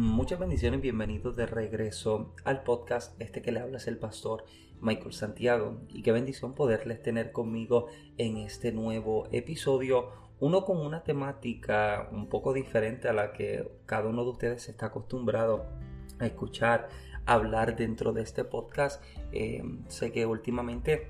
Muchas bendiciones, bienvenidos de regreso al podcast. Este que le habla es el pastor Michael Santiago y qué bendición poderles tener conmigo en este nuevo episodio, uno con una temática un poco diferente a la que cada uno de ustedes está acostumbrado a escuchar hablar dentro de este podcast. Eh, sé que últimamente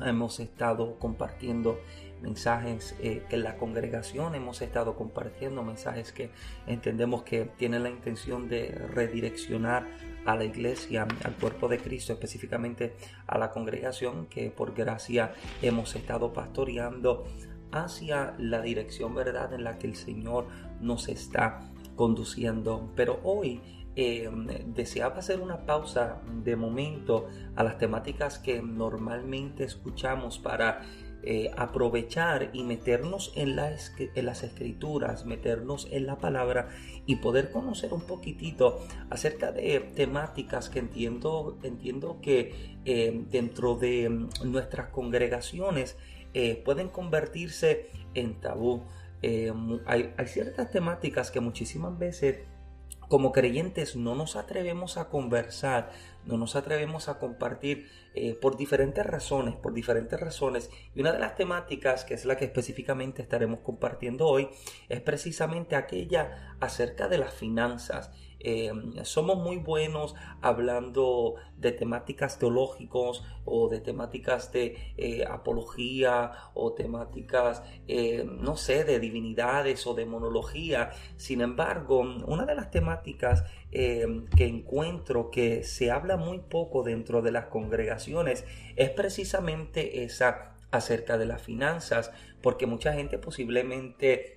hemos estado compartiendo mensajes eh, que la congregación hemos estado compartiendo, mensajes que entendemos que tienen la intención de redireccionar a la iglesia, al cuerpo de Cristo, específicamente a la congregación que por gracia hemos estado pastoreando hacia la dirección verdad en la que el Señor nos está conduciendo. Pero hoy eh, deseaba hacer una pausa de momento a las temáticas que normalmente escuchamos para eh, aprovechar y meternos en, en, las escrituras, meternos en la palabra y poder conocer un poquitito acerca de temáticas que entiendo, entiendo que eh, dentro de mm, nuestras congregaciones eh, pueden convertirse en tabú. hay, hay ciertas temáticas que muchísimas veces como creyentes no nos atrevemos a conversar, no nos atrevemos a compartir eh, por diferentes razones, por diferentes razones. Y una de las temáticas, que es la que específicamente estaremos compartiendo hoy, es precisamente aquella acerca de las finanzas. Em, somos muy buenos hablando de temáticas teológicos o de temáticas de eh, apología o temáticas, eh, no sé, de divinidades o de monología. Sin embargo, una de las temáticas em, que encuentro que se habla muy poco dentro de las congregaciones es precisamente esa acerca de las finanzas, porque mucha gente posiblemente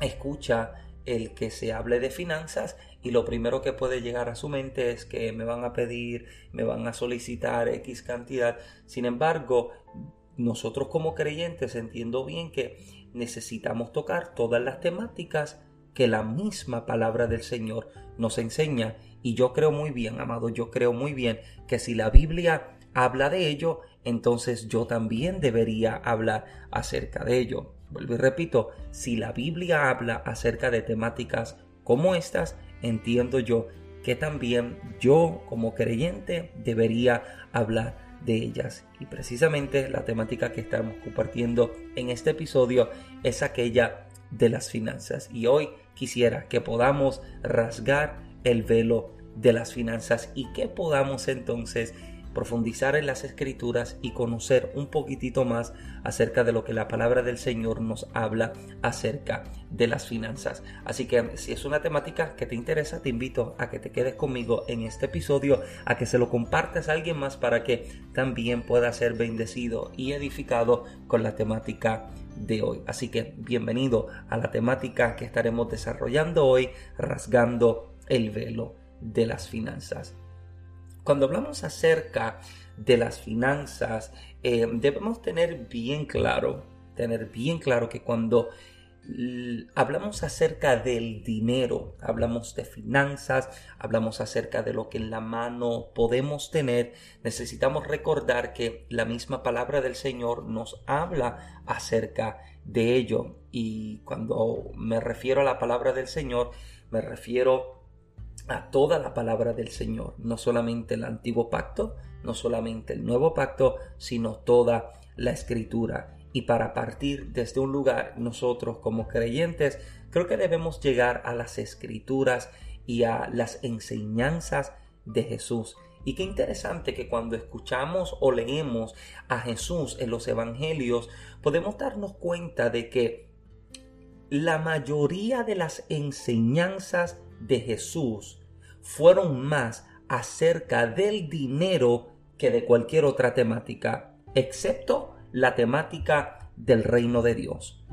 escucha el que se hable de finanzas y lo primero que puede llegar a su mente es que me van a pedir, me van a solicitar X cantidad. Sin embargo, nosotros como creyentes entiendo bien que necesitamos tocar todas las temáticas que la misma palabra del Señor nos enseña. Y yo creo muy bien, amado, yo creo muy bien que si la Biblia habla de ello, entonces yo también debería hablar acerca de ello. Vuelvo y repito, si la Biblia habla acerca de temáticas como estas, entiendo yo que también yo como creyente debería hablar de ellas. Y precisamente la temática que estamos compartiendo en este episodio es aquella de las finanzas. Y hoy quisiera que podamos rasgar el velo de las finanzas y que podamos entonces profundizar en las escrituras y conocer un poquitito más acerca de lo que la palabra del Señor nos habla acerca de las finanzas. Así que si es una temática que te interesa, te invito a que te quedes conmigo en este episodio, a que se lo compartas a alguien más para que también pueda ser bendecido y edificado con la temática de hoy. Así que bienvenido a la temática que estaremos desarrollando hoy, rasgando el velo de las finanzas. Cuando hablamos acerca de las finanzas, eh, debemos tener bien claro, tener bien claro que cuando hablamos acerca del dinero, hablamos de finanzas, hablamos acerca de lo que en la mano podemos tener, necesitamos recordar que la misma palabra del Señor nos habla acerca de ello. Y cuando me refiero a la palabra del Señor, me refiero a toda la palabra del Señor, no solamente el antiguo pacto, no solamente el nuevo pacto, sino toda la escritura. Y para partir desde un lugar, nosotros como creyentes, creo que debemos llegar a las escrituras y a las enseñanzas de Jesús. Y qué interesante que cuando escuchamos o leemos a Jesús en los evangelios, podemos darnos cuenta de que la mayoría de las enseñanzas de Jesús fueron más acerca del dinero que de cualquier otra temática, excepto la temática del reino de Dios.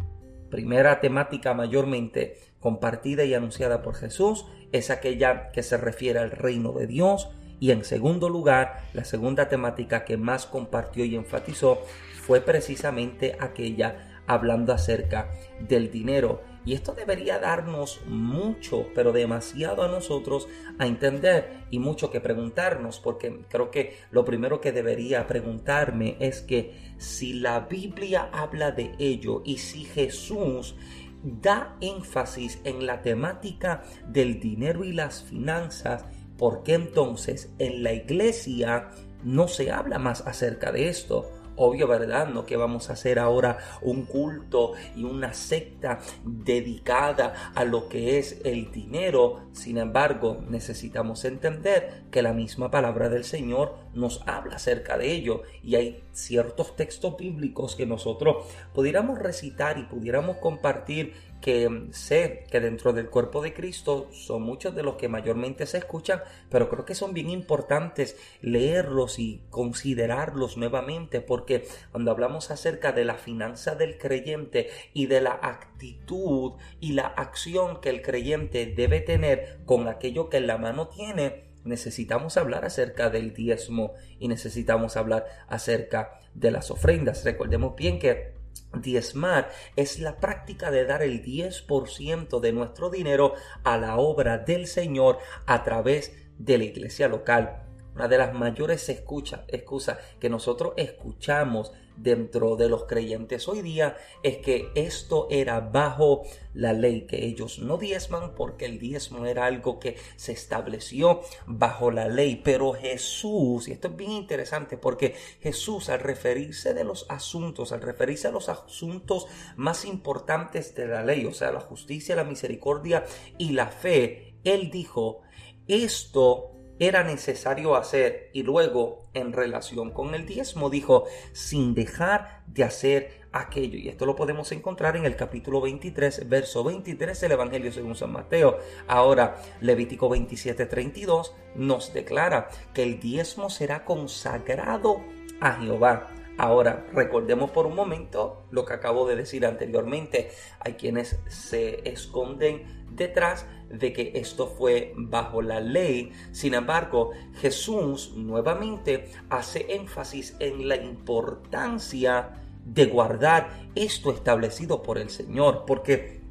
Primera temática mayormente compartida y anunciada por Jesús es aquella que se refiere al reino de Dios y en segundo lugar, la segunda temática que más compartió y enfatizó fue precisamente aquella hablando acerca del dinero y esto debería darnos mucho, pero demasiado a nosotros a entender y mucho que preguntarnos, porque creo que lo primero que debería preguntarme es que si la Biblia habla de ello y si Jesús da énfasis en la temática del dinero y las finanzas, porque entonces en la iglesia no se habla más acerca de esto. Obvio, ¿verdad? No que vamos a hacer ahora un culto y una secta dedicada a lo que es el dinero. Sin embargo, necesitamos entender que la misma palabra del Señor nos habla acerca de ello y hay ciertos textos bíblicos que nosotros pudiéramos recitar y pudiéramos compartir que sé que dentro del cuerpo de Cristo son muchos de los que mayormente se escuchan, pero creo que son bien importantes leerlos y considerarlos nuevamente, porque cuando hablamos acerca de la finanza del creyente y de la actitud y la acción que el creyente debe tener con aquello que en la mano tiene, necesitamos hablar acerca del diezmo y necesitamos hablar acerca de las ofrendas. Recordemos bien que Diezmar es la práctica de dar el 10% de nuestro dinero a la obra del Señor a través de la iglesia local. Una de las mayores excusas que nosotros escuchamos dentro de los creyentes hoy día es que esto era bajo la ley, que ellos no diezman porque el diezmo era algo que se estableció bajo la ley. Pero Jesús, y esto es bien interesante porque Jesús al referirse de los asuntos, al referirse a los asuntos más importantes de la ley, o sea, la justicia, la misericordia y la fe, él dijo, esto era necesario hacer y luego en relación con el diezmo dijo sin dejar de hacer aquello y esto lo podemos encontrar en el capítulo 23 verso 23 del Evangelio según San Mateo. Ahora Levítico 27 32 nos declara que el diezmo será consagrado a Jehová. Ahora, recordemos por un momento lo que acabo de decir anteriormente. Hay quienes se esconden detrás de que esto fue bajo la ley. Sin embargo, Jesús nuevamente hace énfasis en la importancia de guardar esto establecido por el Señor, porque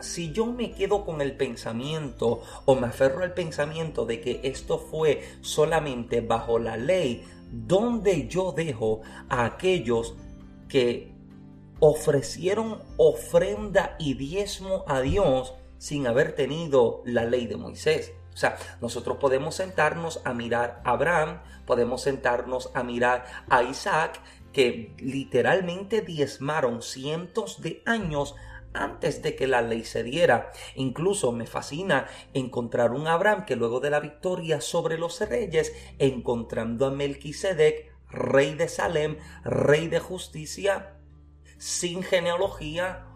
si yo me quedo con el pensamiento o me aferro al pensamiento de que esto fue solamente bajo la ley, ¿dónde yo dejo a aquellos que ofrecieron ofrenda y diezmo a Dios sin haber tenido la ley de Moisés? O sea, nosotros podemos sentarnos a mirar a Abraham, podemos sentarnos a mirar a Isaac, que literalmente diezmaron cientos de años antes de que la ley se diera. Incluso me fascina encontrar un Abraham que luego de la victoria sobre los reyes, encontrando a Melquisedec, rey de Salem, rey de justicia, sin genealogía,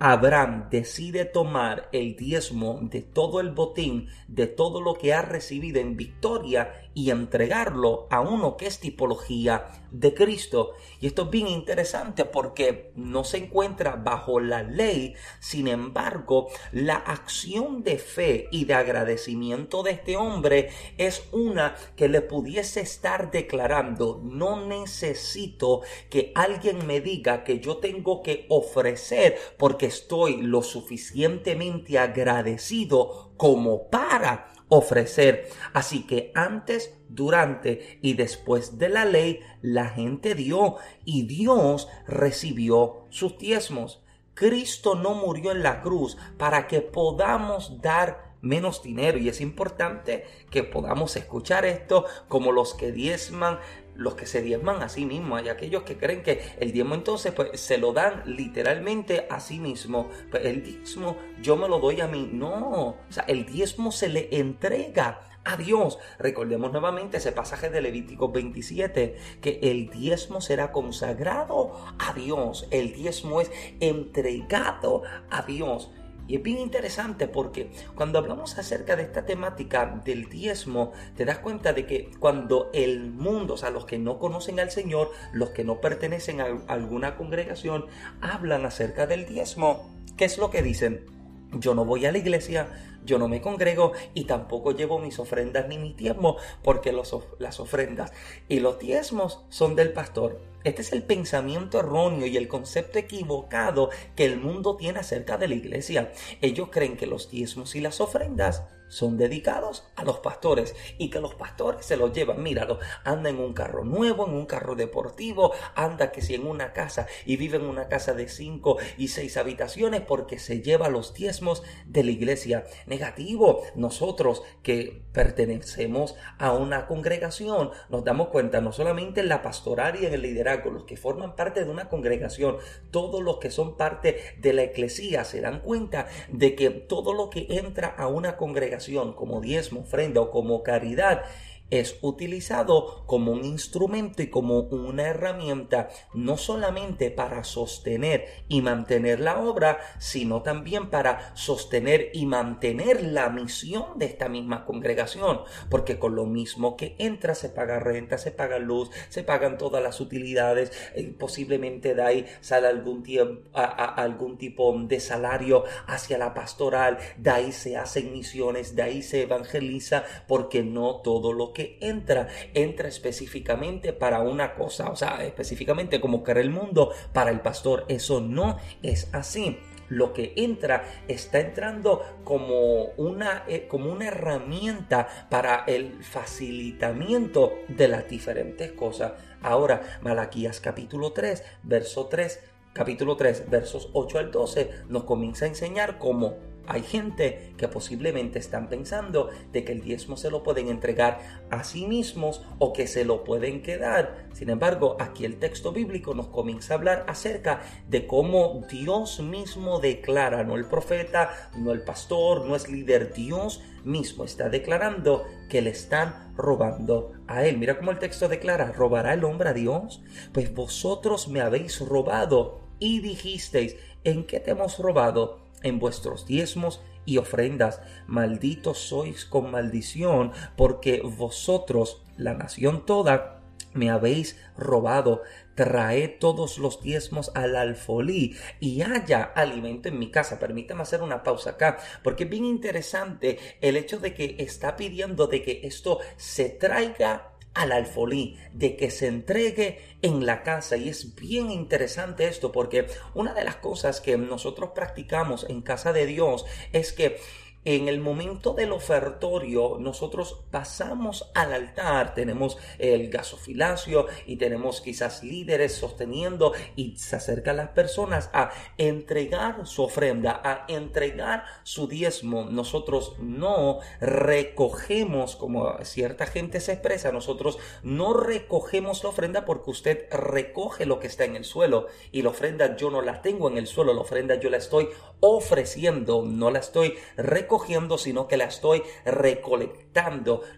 Abraham decide tomar el diezmo de todo el botín, de todo lo que ha recibido en victoria y entregarlo a uno que es tipología de Cristo. Y esto es bien interesante porque no se encuentra bajo la ley, sin embargo, la acción de fe y de agradecimiento de este hombre es una que le pudiese estar declarando, no necesito que alguien me diga que yo tengo que ofrecer porque estoy lo suficientemente agradecido como para ofrecer. Así que antes, durante y después de la ley, la gente dio y Dios recibió sus diezmos. Cristo no murió en la cruz para que podamos dar menos dinero y es importante que podamos escuchar esto como los que diezman los que se diezman a sí mismos. Hay aquellos que creen que el diezmo entonces pues se lo dan literalmente a sí mismo. Pues el diezmo yo me lo doy a mí. No, o sea, el diezmo se le entrega a Dios. Recordemos nuevamente ese pasaje de Levítico 27, que el diezmo será consagrado a Dios. El diezmo es entregado a Dios. Y es bien interesante porque cuando hablamos acerca de esta temática del diezmo, te das cuenta de que cuando el mundo, o sea, los que no conocen al Señor, los que no pertenecen a alguna congregación, hablan acerca del diezmo, ¿qué es lo que dicen? Yo no voy a la iglesia, yo no me congrego y tampoco llevo mis ofrendas ni mis diezmos, porque las ofrendas y los diezmos son del pastor. Este es el pensamiento erróneo y el concepto equivocado que el mundo tiene acerca de la iglesia. Ellos creen que los diezmos y las ofrendas son dedicados a los pastores y que los pastores se los llevan. Míralo, anda en un carro nuevo, en un carro deportivo, anda que si en una casa y vive en una casa de cinco y seis habitaciones porque se lleva los diezmos de la iglesia. Negativo, nosotros que pertenecemos a una congregación nos damos cuenta no solamente en la pastoral y en el liderazgo, los que forman parte de una congregación, todos los que son parte de la eclesía se dan cuenta de que todo lo que entra a una congregación como diezmo, ofrenda o como caridad es utilizado como un instrumento y como una herramienta no solamente para sostener y mantener la obra, sino también para sostener y mantener la misión de esta misma congregación, porque con lo mismo que entra se paga renta, se paga luz, se pagan todas las utilidades, eh, posiblemente de ahí sale algún, tiempo, algún tipo de salario hacia la pastoral, de ahí se hacen misiones, de ahí se evangeliza, porque no todo lo que entra, entra específicamente para una cosa, o sea, específicamente como que el mundo para el pastor. Eso no es así lo que entra está entrando como una, eh, como una herramienta para el facilitamiento de las diferentes cosas. Ahora, Malaquías capítulo 3, verso 3, capítulo 3, versos 8 al 12, nos comienza a enseñar cómo hay gente que posiblemente están pensando de que el diezmo se lo pueden entregar a sí mismos o que se lo pueden quedar. Sin embargo, aquí el texto bíblico nos comienza a hablar acerca de cómo Dios mismo declara, no el profeta, no el pastor, no es líder, Dios mismo está declarando que le están robando a él. Mira cómo el texto declara, ¿robará el hombre a Dios? Pues vosotros me habéis robado y dijisteis, ¿en qué te hemos robado? En vuestros diezmos y ofrendas. Malditos sois con maldición, porque vosotros, la nación toda, me habéis robado. Traed todos los diezmos al alfolí y haya alimento en mi casa. Permítame hacer una pausa acá, porque es bien interesante el hecho de que está pidiendo de que esto se traiga al alfolí, de que se entregue en la casa. Y es bien interesante esto porque una de las cosas que nosotros practicamos en casa de Dios es que en el momento del ofertorio nosotros pasamos al altar, tenemos el gasofilacio y tenemos quizás líderes sosteniendo y se acercan las personas a entregar su ofrenda, a entregar su diezmo. Nosotros no recogemos, como cierta gente se expresa, nosotros no recogemos la ofrenda porque usted recoge lo que está en el suelo y la ofrenda yo no la tengo en el suelo, la ofrenda yo la estoy ofreciendo, no la estoy recogiendo sino que la estoy recolectando.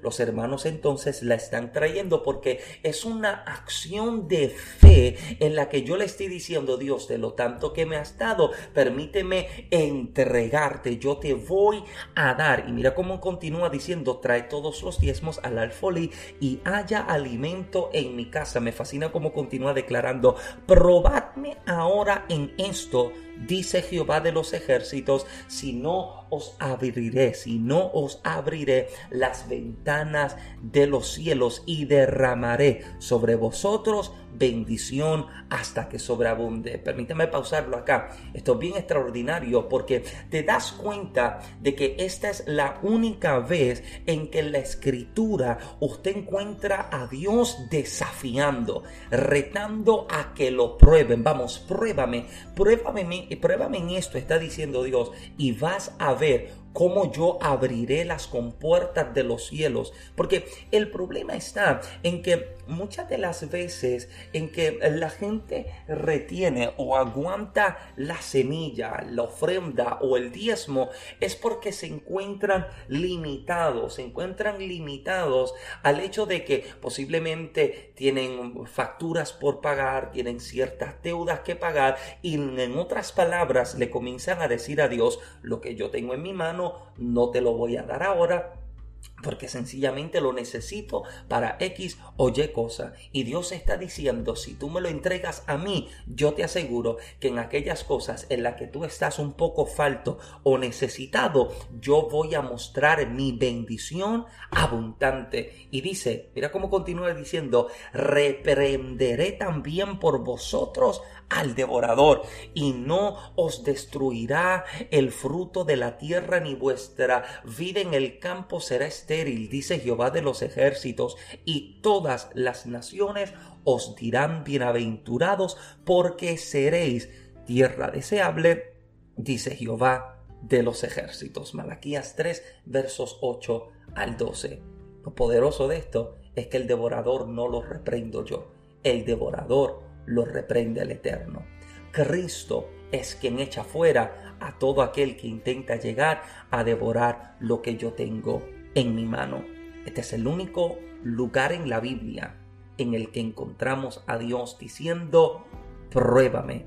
Los hermanos entonces la están trayendo porque es una acción de fe en la que yo le estoy diciendo, Dios, de lo tanto que me has dado, permíteme entregarte, yo te voy a dar. Y mira cómo continúa diciendo, trae todos los diezmos al alfolí y haya alimento en mi casa. Me fascina cómo continúa declarando, probadme ahora en esto dice Jehová de los ejércitos, si no os abriré, si no os abriré las ventanas de los cielos y derramaré sobre vosotros bendición hasta que sobreabunde. Permítame pausarlo acá. Esto es bien extraordinario porque te das cuenta de que esta es la única vez en que en la escritura usted encuentra a Dios desafiando, retando a que lo prueben. Vamos, pruébame, pruébame, pruébame en esto, está diciendo Dios, y vas a ver cómo yo abriré las compuertas de los cielos. Porque el problema está en que muchas de las veces en que la gente retiene o aguanta la semilla, la ofrenda o el diezmo, es porque se encuentran limitados, se encuentran limitados al hecho de que posiblemente tienen facturas por pagar, tienen ciertas deudas que pagar y en otras palabras le comienzan a decir a Dios, lo que yo tengo en mi mano no te lo voy a dar ahora, porque sencillamente lo necesito para X o Y cosa. Y Dios está diciendo, si tú me lo entregas a mí, yo te aseguro que en aquellas cosas en las que tú estás un poco falto o necesitado, yo voy a mostrar mi bendición abundante. Y dice, mira cómo continúa diciendo, reprenderé también por vosotros al devorador y no os destruirá el fruto de la tierra ni vuestra vida en el campo será dice Jehová de los ejércitos, y todas las naciones os dirán bienaventurados porque seréis tierra deseable, dice Jehová de los ejércitos. Malaquías 3 versos 8 al 12. Lo poderoso de esto es que el devorador no lo reprendo yo, el devorador lo reprende el Eterno. Cristo es quien echa fuera a todo aquel que intenta llegar a devorar lo que yo tengo en mi mano. Este es el único lugar en la Biblia en el que encontramos a Dios diciendo, pruébame.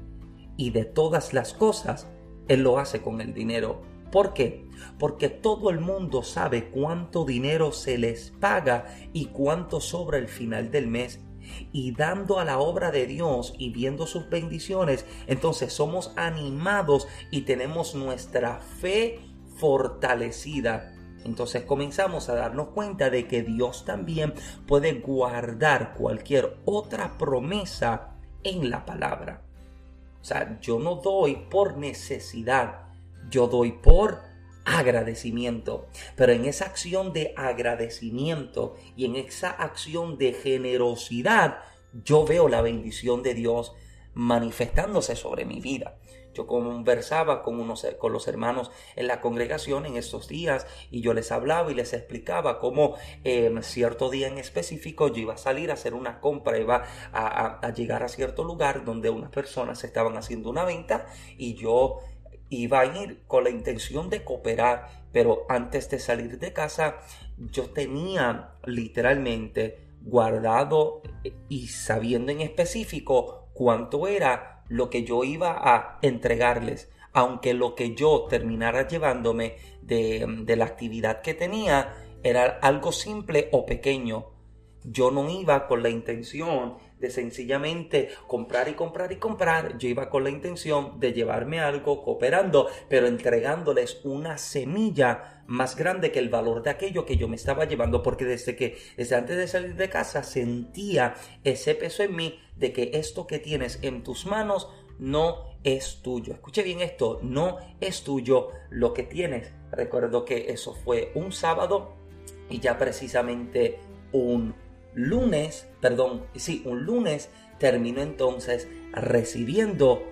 Y de todas las cosas, Él lo hace con el dinero. ¿Por qué? Porque todo el mundo sabe cuánto dinero se les paga y cuánto sobra el final del mes y dando a la obra de Dios y viendo sus bendiciones, entonces somos animados y tenemos nuestra fe fortalecida. Entonces comenzamos a darnos cuenta de que Dios también puede guardar cualquier otra promesa en la palabra. O sea, yo no doy por necesidad, yo doy por agradecimiento. Pero en esa acción de agradecimiento y en esa acción de generosidad, yo veo la bendición de Dios manifestándose sobre mi vida. Yo conversaba con, unos, con los hermanos en la congregación en estos días y yo les hablaba y les explicaba cómo en cierto día en específico yo iba a salir a hacer una compra, iba a, a llegar a cierto lugar donde unas personas estaban haciendo una venta y yo iba a ir con la intención de cooperar, pero antes de salir de casa yo tenía literalmente guardado y sabiendo en específico cuánto era lo que yo iba a entregarles, aunque lo que yo terminara llevándome de, la actividad que tenía era algo simple o pequeño. Yo no iba con la intención de sencillamente comprar y comprar y comprar. Yo iba con la intención de llevarme algo cooperando, pero entregándoles una semilla más grande que el valor de aquello que yo me estaba llevando, porque desde que, desde antes de salir de casa, sentía ese peso en mí de que esto que tienes en tus manos no es tuyo. Escuche bien esto, no es tuyo lo que tienes. Recuerdo que eso fue un sábado y ya precisamente un lunes, perdón, sí, un lunes terminó entonces recibiendo,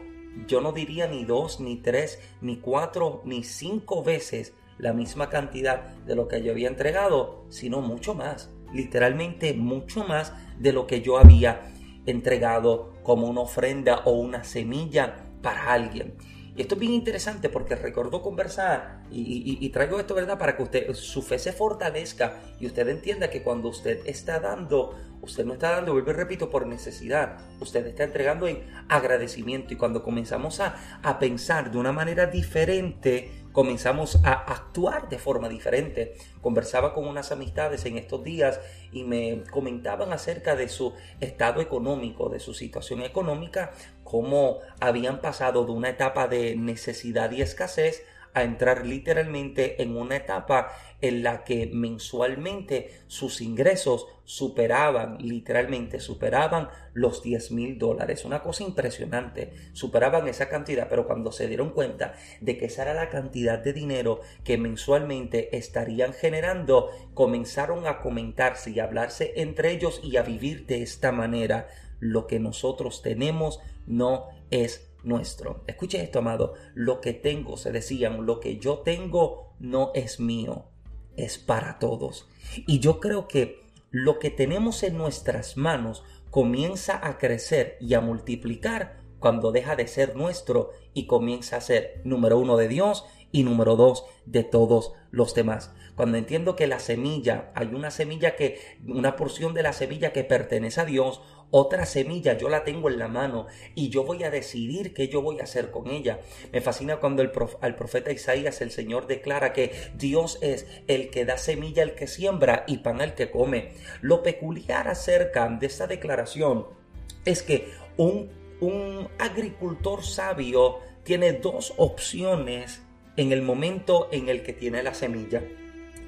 yo no diría ni dos, ni tres, ni cuatro, ni cinco veces la misma cantidad de lo que yo había entregado, sino mucho más, literalmente mucho más de lo que yo había entregado como una ofrenda o una semilla para alguien. Y esto es bien interesante porque recordó conversar y, traigo esto, ¿verdad? Para que usted, su fe se fortalezca y usted entienda que cuando usted está dando, usted no está dando, vuelvo y repito, por necesidad, usted está entregando en agradecimiento y cuando comenzamos a, a pensar de una manera diferente, comenzamos a actuar de forma diferente. Conversaba con unas amistades en estos días y me comentaban acerca de su estado económico, de su situación económica, cómo habían pasado de una etapa de necesidad y escasez a entrar literalmente en una etapa en la que mensualmente sus ingresos superaban, literalmente superaban los 10 mil dólares. Una cosa impresionante, superaban esa cantidad, pero cuando se dieron cuenta de que esa era la cantidad de dinero que mensualmente estarían generando, comenzaron a comentarse y a hablarse entre ellos y a vivir de esta manera. Lo que nosotros tenemos no es nuestro. Escuche esto, amado. Lo que tengo, se decían, lo que yo tengo no es mío, es para todos. Y yo creo que lo que tenemos en nuestras manos comienza a crecer y a multiplicar cuando deja de ser nuestro y comienza a ser número uno de Dios y número dos de todos los demás. Cuando entiendo que la semilla, hay una semilla que, una porción de la semilla que pertenece a Dios, otra semilla yo la tengo en la mano y yo voy a decidir qué yo voy a hacer con ella. Me fascina cuando el al profeta Isaías el Señor declara que Dios es el que da semilla al que siembra y pan al que come. Lo peculiar acerca de esta declaración es que un, un agricultor sabio tiene dos opciones en el momento en el que tiene la semilla.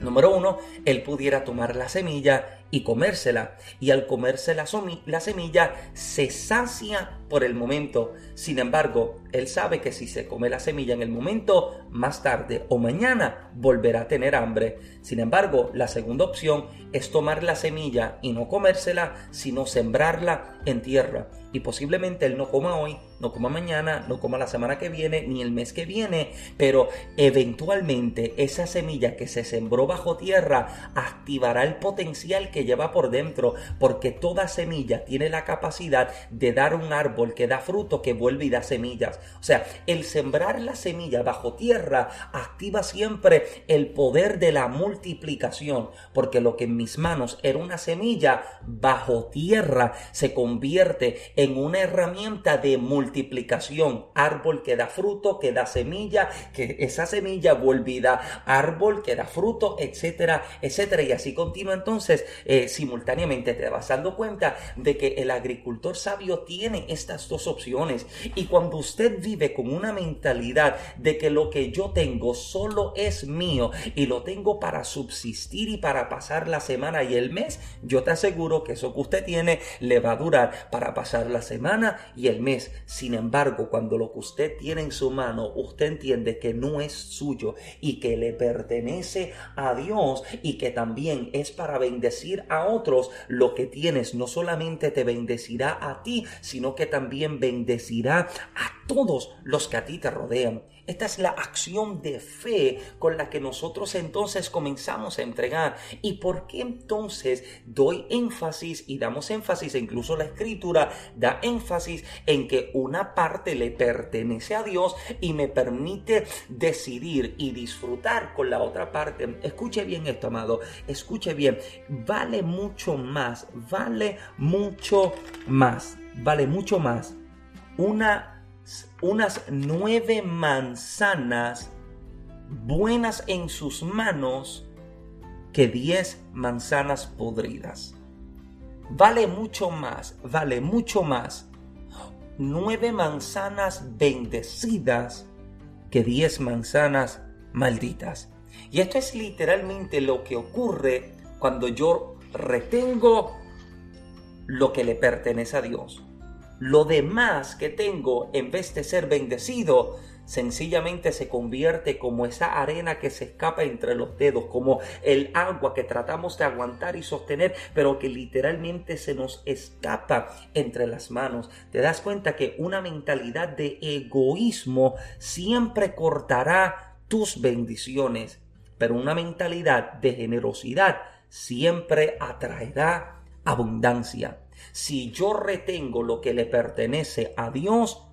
Número uno, él pudiera tomar la semilla y comérsela. Y al comerse la, la, semilla se sacia por el momento. Sin embargo, él sabe que si se come la semilla en el momento, más tarde o mañana volverá a tener hambre. Sin embargo, la segunda opción es tomar la semilla y no comérsela, sino sembrarla en tierra. Y posiblemente él no coma hoy, no coma mañana, no coma la semana que viene, ni el mes que viene, pero eventualmente esa semilla que se sembró bajo tierra activará el potencial que lleva por dentro, porque toda semilla tiene la capacidad de dar un árbol que da fruto, que vuelve y da semillas. O sea, el sembrar la semilla bajo tierra activa siempre el poder de la multiplicación, porque lo que en mis manos era una semilla, bajo tierra se convierte en en una herramienta de multiplicación. Árbol que da fruto, que da semilla, que esa semilla vuelve da árbol que da fruto, etcétera, etcétera. Y así continúa entonces eh, simultáneamente. Te vas dando cuenta de que el agricultor sabio tiene estas dos opciones. Y cuando usted vive con una mentalidad de que lo que yo tengo solo es mío y lo tengo para subsistir y para pasar la semana y el mes, yo te aseguro que eso que usted tiene le va a durar para pasar la semana y el mes. Sin embargo, cuando lo que usted tiene en su mano, usted entiende que no es suyo y que le pertenece a Dios y que también es para bendecir a otros, lo que tienes no solamente te bendecirá a ti, sino que también bendecirá a todos los que a ti te rodean. Esta es la acción de fe con la que nosotros entonces comenzamos a entregar. ¿Y por qué entonces doy énfasis y damos énfasis, e incluso la escritura da énfasis en que una parte le pertenece a Dios y me permite decidir y disfrutar con la otra parte? Escuche bien esto, amado, escuche bien, vale mucho más, vale mucho más, vale mucho más una unas nueve manzanas buenas en sus manos que diez manzanas podridas. Vale mucho más, vale mucho más nueve manzanas bendecidas que diez manzanas malditas. Y esto es literalmente lo que ocurre cuando yo retengo lo que le pertenece a Dios. Lo demás que tengo, en vez de ser bendecido, sencillamente se convierte como esa arena que se escapa entre los dedos, como el agua que tratamos de aguantar y sostener, pero que literalmente se nos escapa entre las manos. Te das cuenta que una mentalidad de egoísmo siempre cortará tus bendiciones, pero una mentalidad de generosidad siempre atraerá abundancia. Si yo retengo lo que le pertenece a Dios,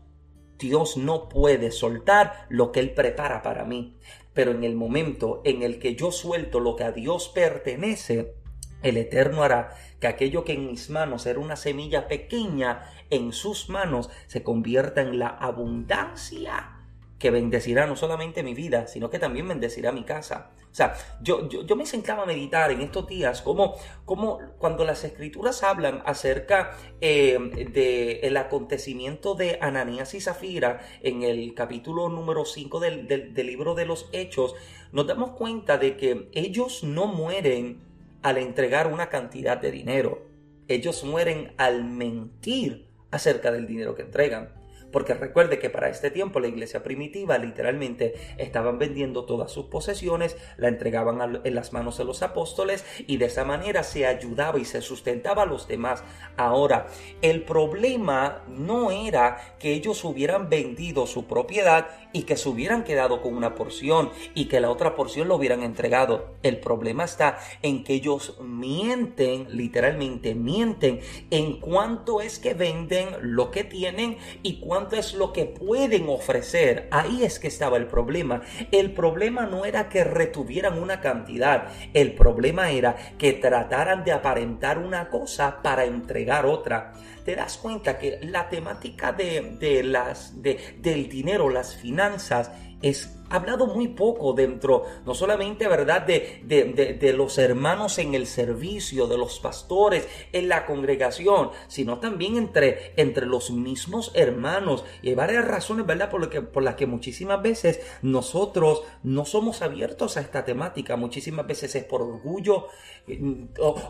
Dios no puede soltar lo que Él prepara para mí. Pero en el momento en el que yo suelto lo que a Dios pertenece, el Eterno hará que aquello que en mis manos era una semilla pequeña, en sus manos se convierta en la abundancia que bendecirá no solamente mi vida, sino que también bendecirá mi casa. O sea, yo, yo, me sentaba a meditar en estos días como, como cuando las escrituras hablan acerca eh, del acontecimiento de Ananías y Zafira en el capítulo número 5 del, del libro de los Hechos, nos damos cuenta de que ellos no mueren al entregar una cantidad de dinero. Ellos mueren al mentir acerca del dinero que entregan. Porque recuerde que para este tiempo la iglesia primitiva literalmente estaban vendiendo todas sus posesiones, la entregaban en las manos de los apóstoles y de esa manera se ayudaba y se sustentaba a los demás. Ahora, el problema no era que ellos hubieran vendido su propiedad y que se hubieran quedado con una porción y que la otra porción lo hubieran entregado. El problema está en que ellos mienten, literalmente mienten, en cuánto es que venden lo que tienen y cuánto cuánto es lo que pueden ofrecer. Ahí es que estaba el problema. El problema no era que retuvieran una cantidad, el problema era que trataran de aparentar una cosa para entregar otra te das cuenta que la temática de, las, de, del dinero, las finanzas, es hablado muy poco dentro, no solamente, ¿verdad?, de, de, los hermanos en el servicio, de los pastores en la congregación, sino también entre, entre los mismos hermanos. Y hay varias razones, ¿verdad?, por, lo que, por las que muchísimas veces nosotros no somos abiertos a esta temática. Muchísimas veces es por orgullo, eh,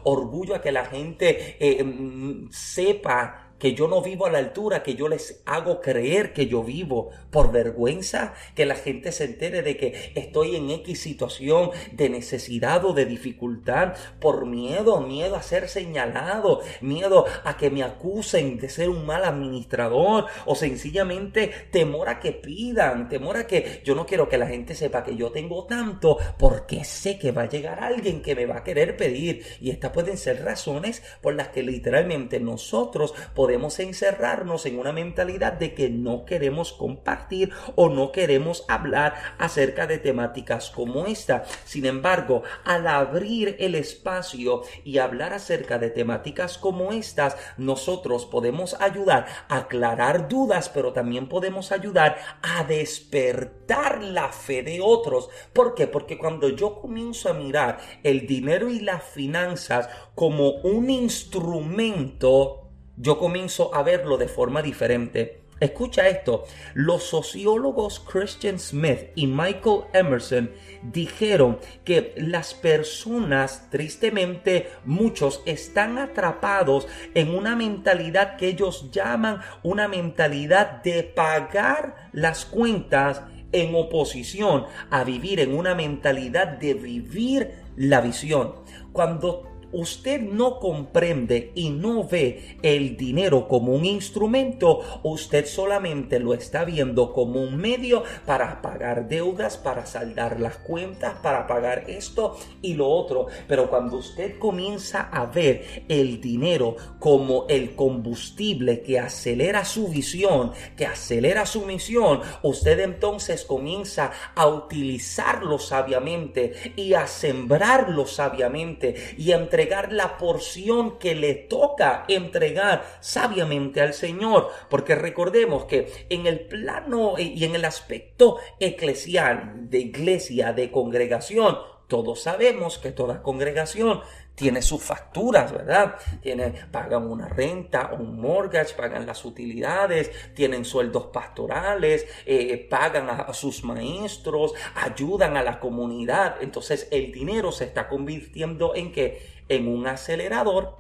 orgullo a que la gente eh, mm, sepa que yo no vivo a la altura que yo les hago creer que yo vivo, por vergüenza, que la gente se entere de que estoy en X situación de necesidad o de dificultad, por miedo, miedo a ser señalado, miedo a que me acusen de ser un mal administrador o sencillamente temor a que pidan, temor a que yo no quiero que la gente sepa que yo tengo tanto porque sé que va a llegar alguien que me va a querer pedir. Y estas pueden ser razones por las que literalmente nosotros podemos podemos encerrarnos en una mentalidad de que no queremos compartir o no queremos hablar acerca de temáticas como esta. Sin embargo, al abrir el espacio y hablar acerca de temáticas como estas, nosotros podemos ayudar a aclarar dudas, pero también podemos ayudar a despertar la fe de otros. ¿Por qué? Porque cuando yo comienzo a mirar el dinero y las finanzas como un instrumento yo comienzo a verlo de forma diferente. Escucha esto, los sociólogos Christian Smith y Michael Emerson dijeron que las personas, tristemente muchos, están atrapados en una mentalidad que ellos llaman una mentalidad de pagar las cuentas en oposición a vivir en una mentalidad de vivir la visión. Cuando usted no comprende y no ve el dinero como un instrumento, usted solamente lo está viendo como un medio para pagar deudas, para saldar las cuentas, para pagar esto y lo otro. Pero cuando usted comienza a ver el dinero como el combustible que acelera su visión, que acelera su misión, usted entonces comienza a utilizarlo sabiamente y a sembrarlo sabiamente y entre entregar la porción que le toca entregar sabiamente al Señor. Porque recordemos que en el plano y en el aspecto eclesial, de iglesia, de congregación, todos sabemos que toda congregación tiene sus facturas, ¿verdad? Tiene, pagan una renta, un mortgage, pagan las utilidades, tienen sueldos pastorales, eh, pagan a, sus maestros, ayudan a la comunidad. Entonces el dinero se está convirtiendo en que en un acelerador,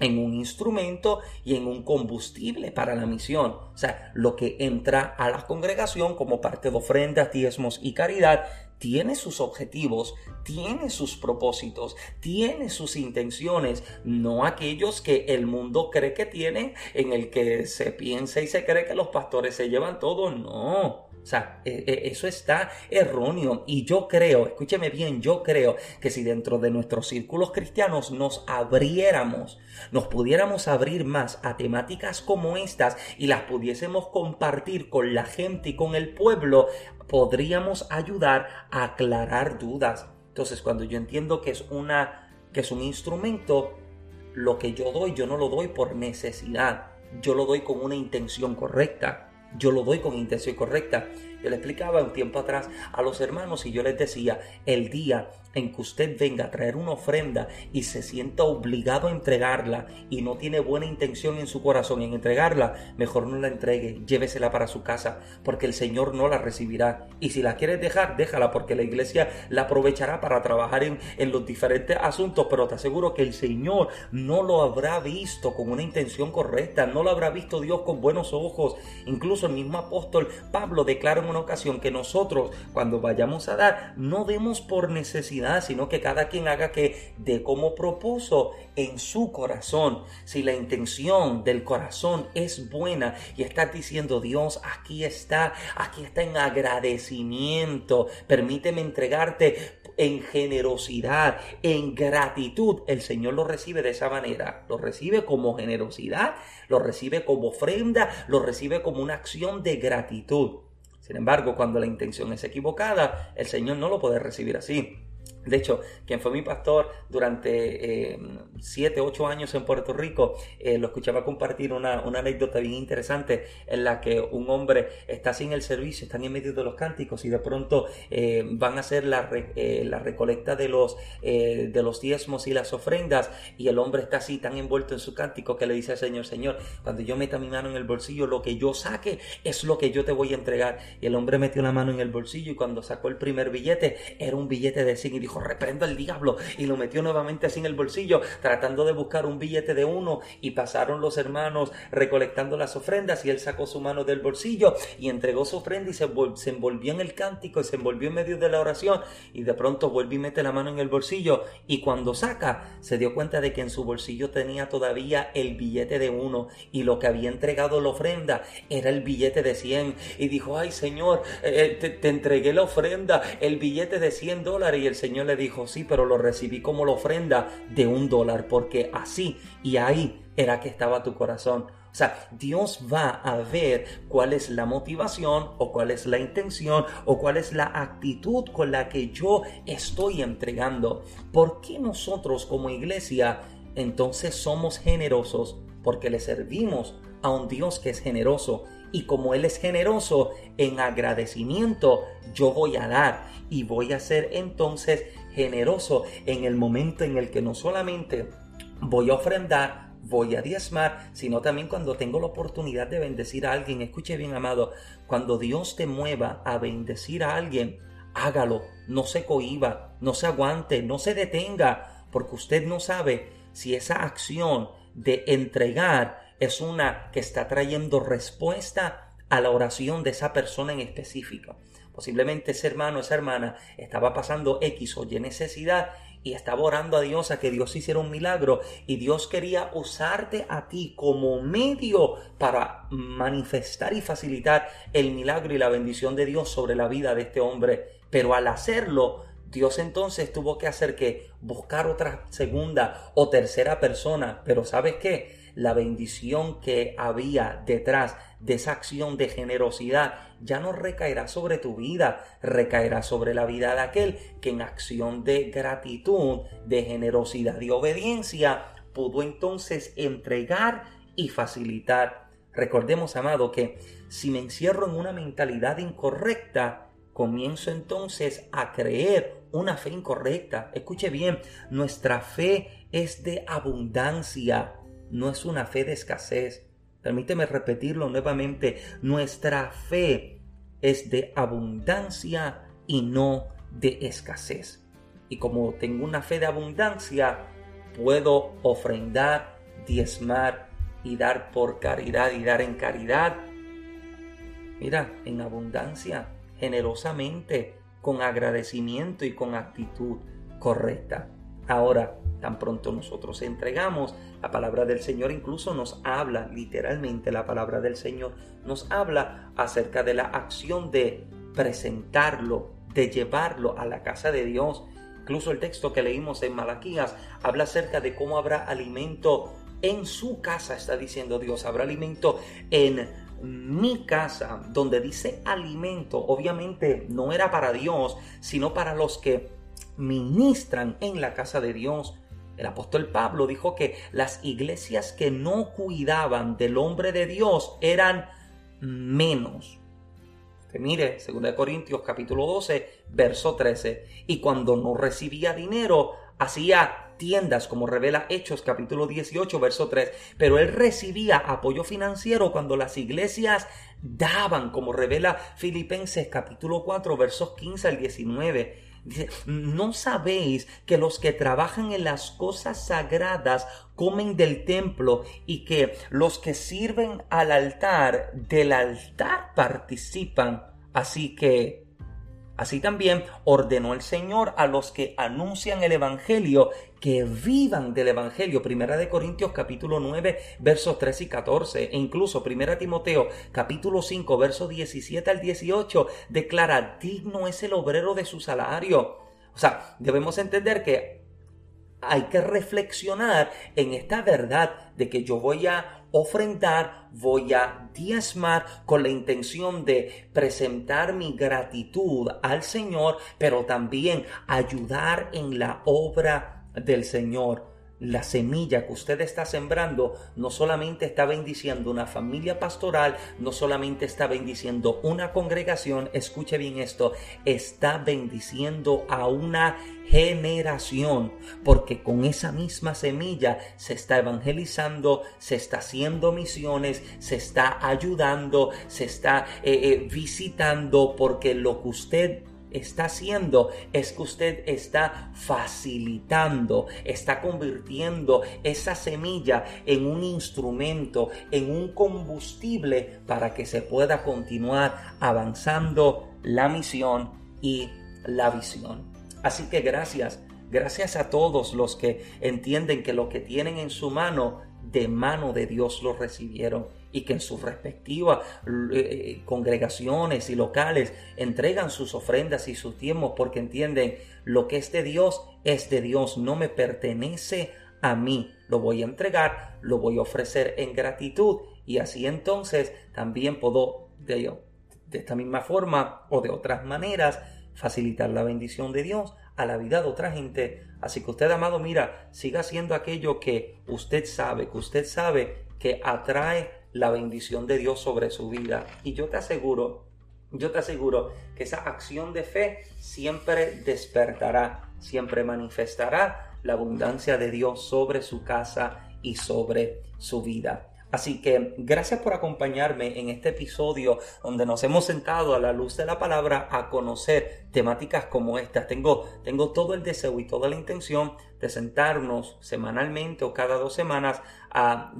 en un instrumento y en un combustible para la misión. O sea, lo que entra a la congregación como parte de ofrendas, diezmos y caridad tiene sus objetivos, tiene sus propósitos, tiene sus intenciones, no aquellos que el mundo cree que tienen, en el que se piensa y se cree que los pastores se llevan todo, no. O sea, e, e, eso está erróneo. Y yo creo, escúcheme bien, yo creo que si dentro de nuestros círculos cristianos nos abriéramos, nos pudiéramos abrir más a temáticas como estas y las pudiésemos compartir con la gente y con el pueblo, podríamos ayudar a aclarar dudas. Entonces, cuando yo entiendo que es una que es un instrumento, lo que yo doy, yo no lo doy por necesidad, yo lo doy con una intención correcta yo lo doy con intención correcta. Yo le explicaba un tiempo atrás a los hermanos y yo les decía, el día en que usted venga a traer una ofrenda y se sienta obligado a entregarla y no tiene buena intención en su corazón en entregarla, mejor no la entregue, llévesela para su casa, porque el Señor no la recibirá. Y si la quieres dejar, déjala, porque la iglesia la aprovechará para trabajar en, los diferentes asuntos, pero te aseguro que el Señor no lo habrá visto con una intención correcta, no lo habrá visto Dios con buenos ojos. Incluso el mismo apóstol Pablo declara en una ocasión que nosotros, cuando vayamos a dar, no demos por necesidad sino que cada quien haga que de como propuso en su corazón. Si la intención del corazón es buena y estás diciendo, Dios, aquí está, aquí está en agradecimiento, permíteme entregarte en generosidad, en gratitud, el Señor lo recibe de esa manera. Lo recibe como generosidad, lo recibe como ofrenda, lo recibe como una acción de gratitud. Sin embargo, cuando la intención es equivocada, el Señor no lo puede recibir así. De hecho, quien fue mi pastor durante eh, siete, ocho años en Puerto Rico, eh, lo escuchaba compartir una, anécdota bien interesante en la que un hombre está sin el servicio, están en medio de los cánticos y de pronto eh, van a hacer la, la recolecta de los, de los diezmos y las ofrendas y el hombre está así tan envuelto en su cántico que le dice al Señor, Señor, cuando yo meta mi mano en el bolsillo, lo que yo saque es lo que yo te voy a entregar. Y el hombre metió la mano en el bolsillo y cuando sacó el primer billete, era un billete de 100 y dijo, reprendo al diablo y lo metió nuevamente así en el bolsillo tratando de buscar un billete de uno y pasaron los hermanos recolectando las ofrendas y él sacó su mano del bolsillo y entregó su ofrenda y se, se envolvió en el cántico y se envolvió en medio de la oración y de pronto vuelve y mete la mano en el bolsillo y cuando saca se dio cuenta de que en su bolsillo tenía todavía el billete de uno y lo que había entregado la ofrenda era el billete de 100 y dijo ay señor eh, te, te entregué la ofrenda el billete de 100 dólares y el señor le dijo, sí, pero lo recibí como la ofrenda de un dólar, porque así y ahí era que estaba tu corazón. O sea, Dios va a ver cuál es la motivación o cuál es la intención o cuál es la actitud con la que yo estoy entregando. ¿Por qué nosotros como iglesia entonces somos generosos? Porque le servimos a un Dios que es generoso y como Él es generoso, en agradecimiento yo voy a dar y voy a ser entonces generoso en el momento en el que no solamente voy a ofrendar, voy a diezmar, sino también cuando tengo la oportunidad de bendecir a alguien. Escuche bien, amado, cuando Dios te mueva a bendecir a alguien, hágalo, no se cohiba, no se aguante, no se detenga, porque usted no sabe si esa acción de entregar es una que está trayendo respuesta a la oración de esa persona en específico. Posiblemente ese hermano, esa hermana estaba pasando X o Y necesidad y estaba orando a Dios a que Dios hiciera un milagro y Dios quería usarte a ti como medio para manifestar y facilitar el milagro y la bendición de Dios sobre la vida de este hombre. Pero al hacerlo, Dios entonces tuvo que hacer que buscar otra segunda o tercera persona. Pero ¿sabes qué? La bendición que había detrás de esa acción de generosidad ya no recaerá sobre tu vida, recaerá sobre la vida de aquel que en acción de gratitud, de generosidad y obediencia pudo entonces entregar y facilitar. Recordemos, amado, que si me encierro en una mentalidad incorrecta, comienzo entonces a creer una fe incorrecta. Escuche bien, nuestra fe es de abundancia, no es una fe de escasez. Permíteme repetirlo nuevamente. Nuestra fe es de abundancia y no de escasez. Y como tengo una fe de abundancia, puedo ofrendar, diezmar y dar por caridad y dar en caridad. Mira, en abundancia, generosamente, con agradecimiento y con actitud correcta. Ahora, tan pronto nosotros entregamos, la palabra del Señor incluso nos habla, literalmente la palabra del Señor nos habla acerca de la acción de presentarlo, de llevarlo a la casa de Dios. Incluso el texto que leímos en Malaquías habla acerca de cómo habrá alimento en su casa, está diciendo Dios, habrá alimento en mi casa, donde dice alimento, obviamente no era para Dios, sino para los que ministran en la casa de Dios. El apóstol Pablo dijo que las iglesias que no cuidaban del hombre de Dios eran menos. Mire, 2 Corintios capítulo 12, verso 13. Y cuando no recibía dinero, hacía tiendas, como revela Hechos capítulo 18, verso 3. Pero él recibía apoyo financiero cuando las iglesias daban, como revela Filipenses capítulo 4, versos 15 al 19. ¿No sabéis que los que trabajan en las cosas sagradas comen del templo y que los que sirven al altar del altar participan? Así que Así también ordenó el Señor a los que anuncian el Evangelio que vivan del Evangelio. Primera de Corintios capítulo 9 versos 3 y 14 e incluso Primera Timoteo capítulo 5 versos 17 al 18 declara digno es el obrero de su salario. O sea, debemos entender que hay que reflexionar en esta verdad de que yo voy a ofrendar, voy a diezmar con la intención de presentar mi gratitud al Señor, pero también ayudar en la obra del Señor la semilla que usted está sembrando no solamente está bendiciendo una familia pastoral, no solamente está bendiciendo una congregación, escuche bien esto, está bendiciendo a una generación, porque con esa misma semilla se está evangelizando, se está haciendo misiones, se está ayudando, se está eh, eh, visitando, porque lo que usted está haciendo es que usted está facilitando, está convirtiendo esa semilla en un instrumento, en un combustible para que se pueda continuar avanzando la misión y la visión. Así que gracias, gracias a todos los que entienden que lo que tienen en su mano, de mano de Dios lo recibieron y que en sus respectivas eh, eh, congregaciones y locales entregan sus ofrendas y sus tiempos porque entienden lo que es de Dios es de Dios, no me pertenece a mí, lo voy a entregar, lo voy a ofrecer en gratitud y así entonces también puedo de, de esta misma forma o de otras maneras facilitar la bendición de Dios a la vida de otra gente. Así que usted, amado, mira, siga haciendo aquello que usted sabe, que usted sabe que atrae la bendición de Dios sobre su vida. Y yo te aseguro, yo te aseguro que esa acción de fe siempre despertará, siempre manifestará la abundancia de Dios sobre su casa y sobre su vida. Así que gracias por acompañarme en este episodio donde nos hemos sentado a la luz de la palabra a conocer temáticas como estas. Tengo, tengo todo el deseo y toda la intención de sentarnos semanalmente o cada dos semanas a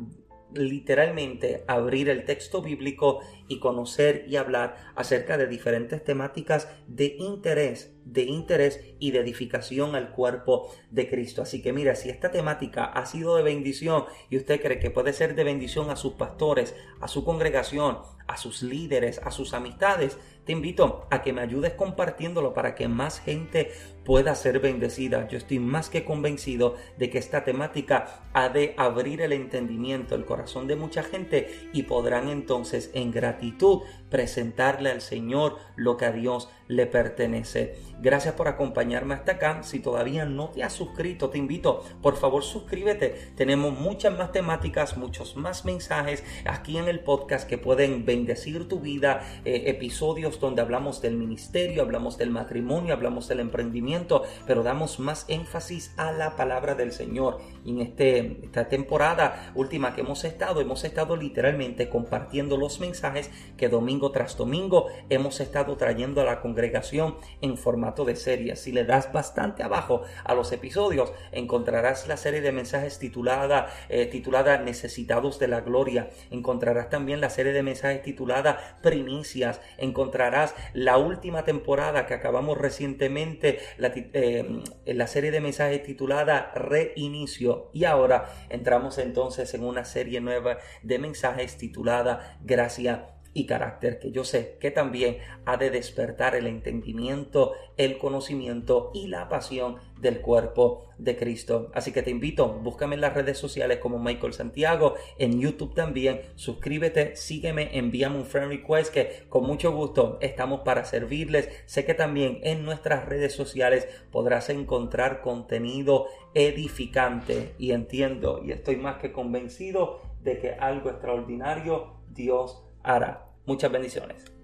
literalmente abrir el texto bíblico y conocer y hablar acerca de diferentes temáticas de interés, de interés y de edificación al cuerpo de Cristo. Así que mira, si esta temática ha sido de bendición y usted cree que puede ser de bendición a sus pastores, a su congregación, a sus líderes, a sus amistades, te invito a que me ayudes compartiéndolo para que más gente pueda ser bendecida. Yo estoy más que convencido de que esta temática ha de abrir el entendimiento, el corazón de mucha gente y podrán entonces en gratitud presentarle al Señor lo que a Dios le pertenece. Gracias por acompañarme hasta acá. Si todavía no te has suscrito, te invito, por favor suscríbete. Tenemos muchas más temáticas, muchos más mensajes aquí en el podcast que pueden bendecir tu vida. Eh, episodios donde hablamos del ministerio, hablamos del matrimonio, hablamos del emprendimiento, pero damos más énfasis a la palabra del Señor. En este, esta temporada última que hemos estado, hemos estado literalmente compartiendo los mensajes que domingo tras domingo hemos estado trayendo a la congregación en formato de serie. Si le das bastante abajo a los episodios, encontrarás la serie de mensajes titulada, eh, titulada Necesitados de la Gloria. Encontrarás también la serie de mensajes titulada Primicias. Encontrarás la última temporada que acabamos recientemente, la, eh, la serie de mensajes titulada Reinicio. Y ahora entramos entonces en una serie nueva de mensajes titulada Gracia y carácter que yo sé que también ha de despertar el entendimiento, el conocimiento y la pasión del cuerpo de Cristo. Así que te invito, búscame en las redes sociales como Michael Santiago, en YouTube también, suscríbete, sígueme, envíame un friend request que con mucho gusto estamos para servirles. Sé que también en nuestras redes sociales podrás encontrar contenido edificante y entiendo y estoy más que convencido de que algo extraordinario Dios hará. Muchas bendiciones.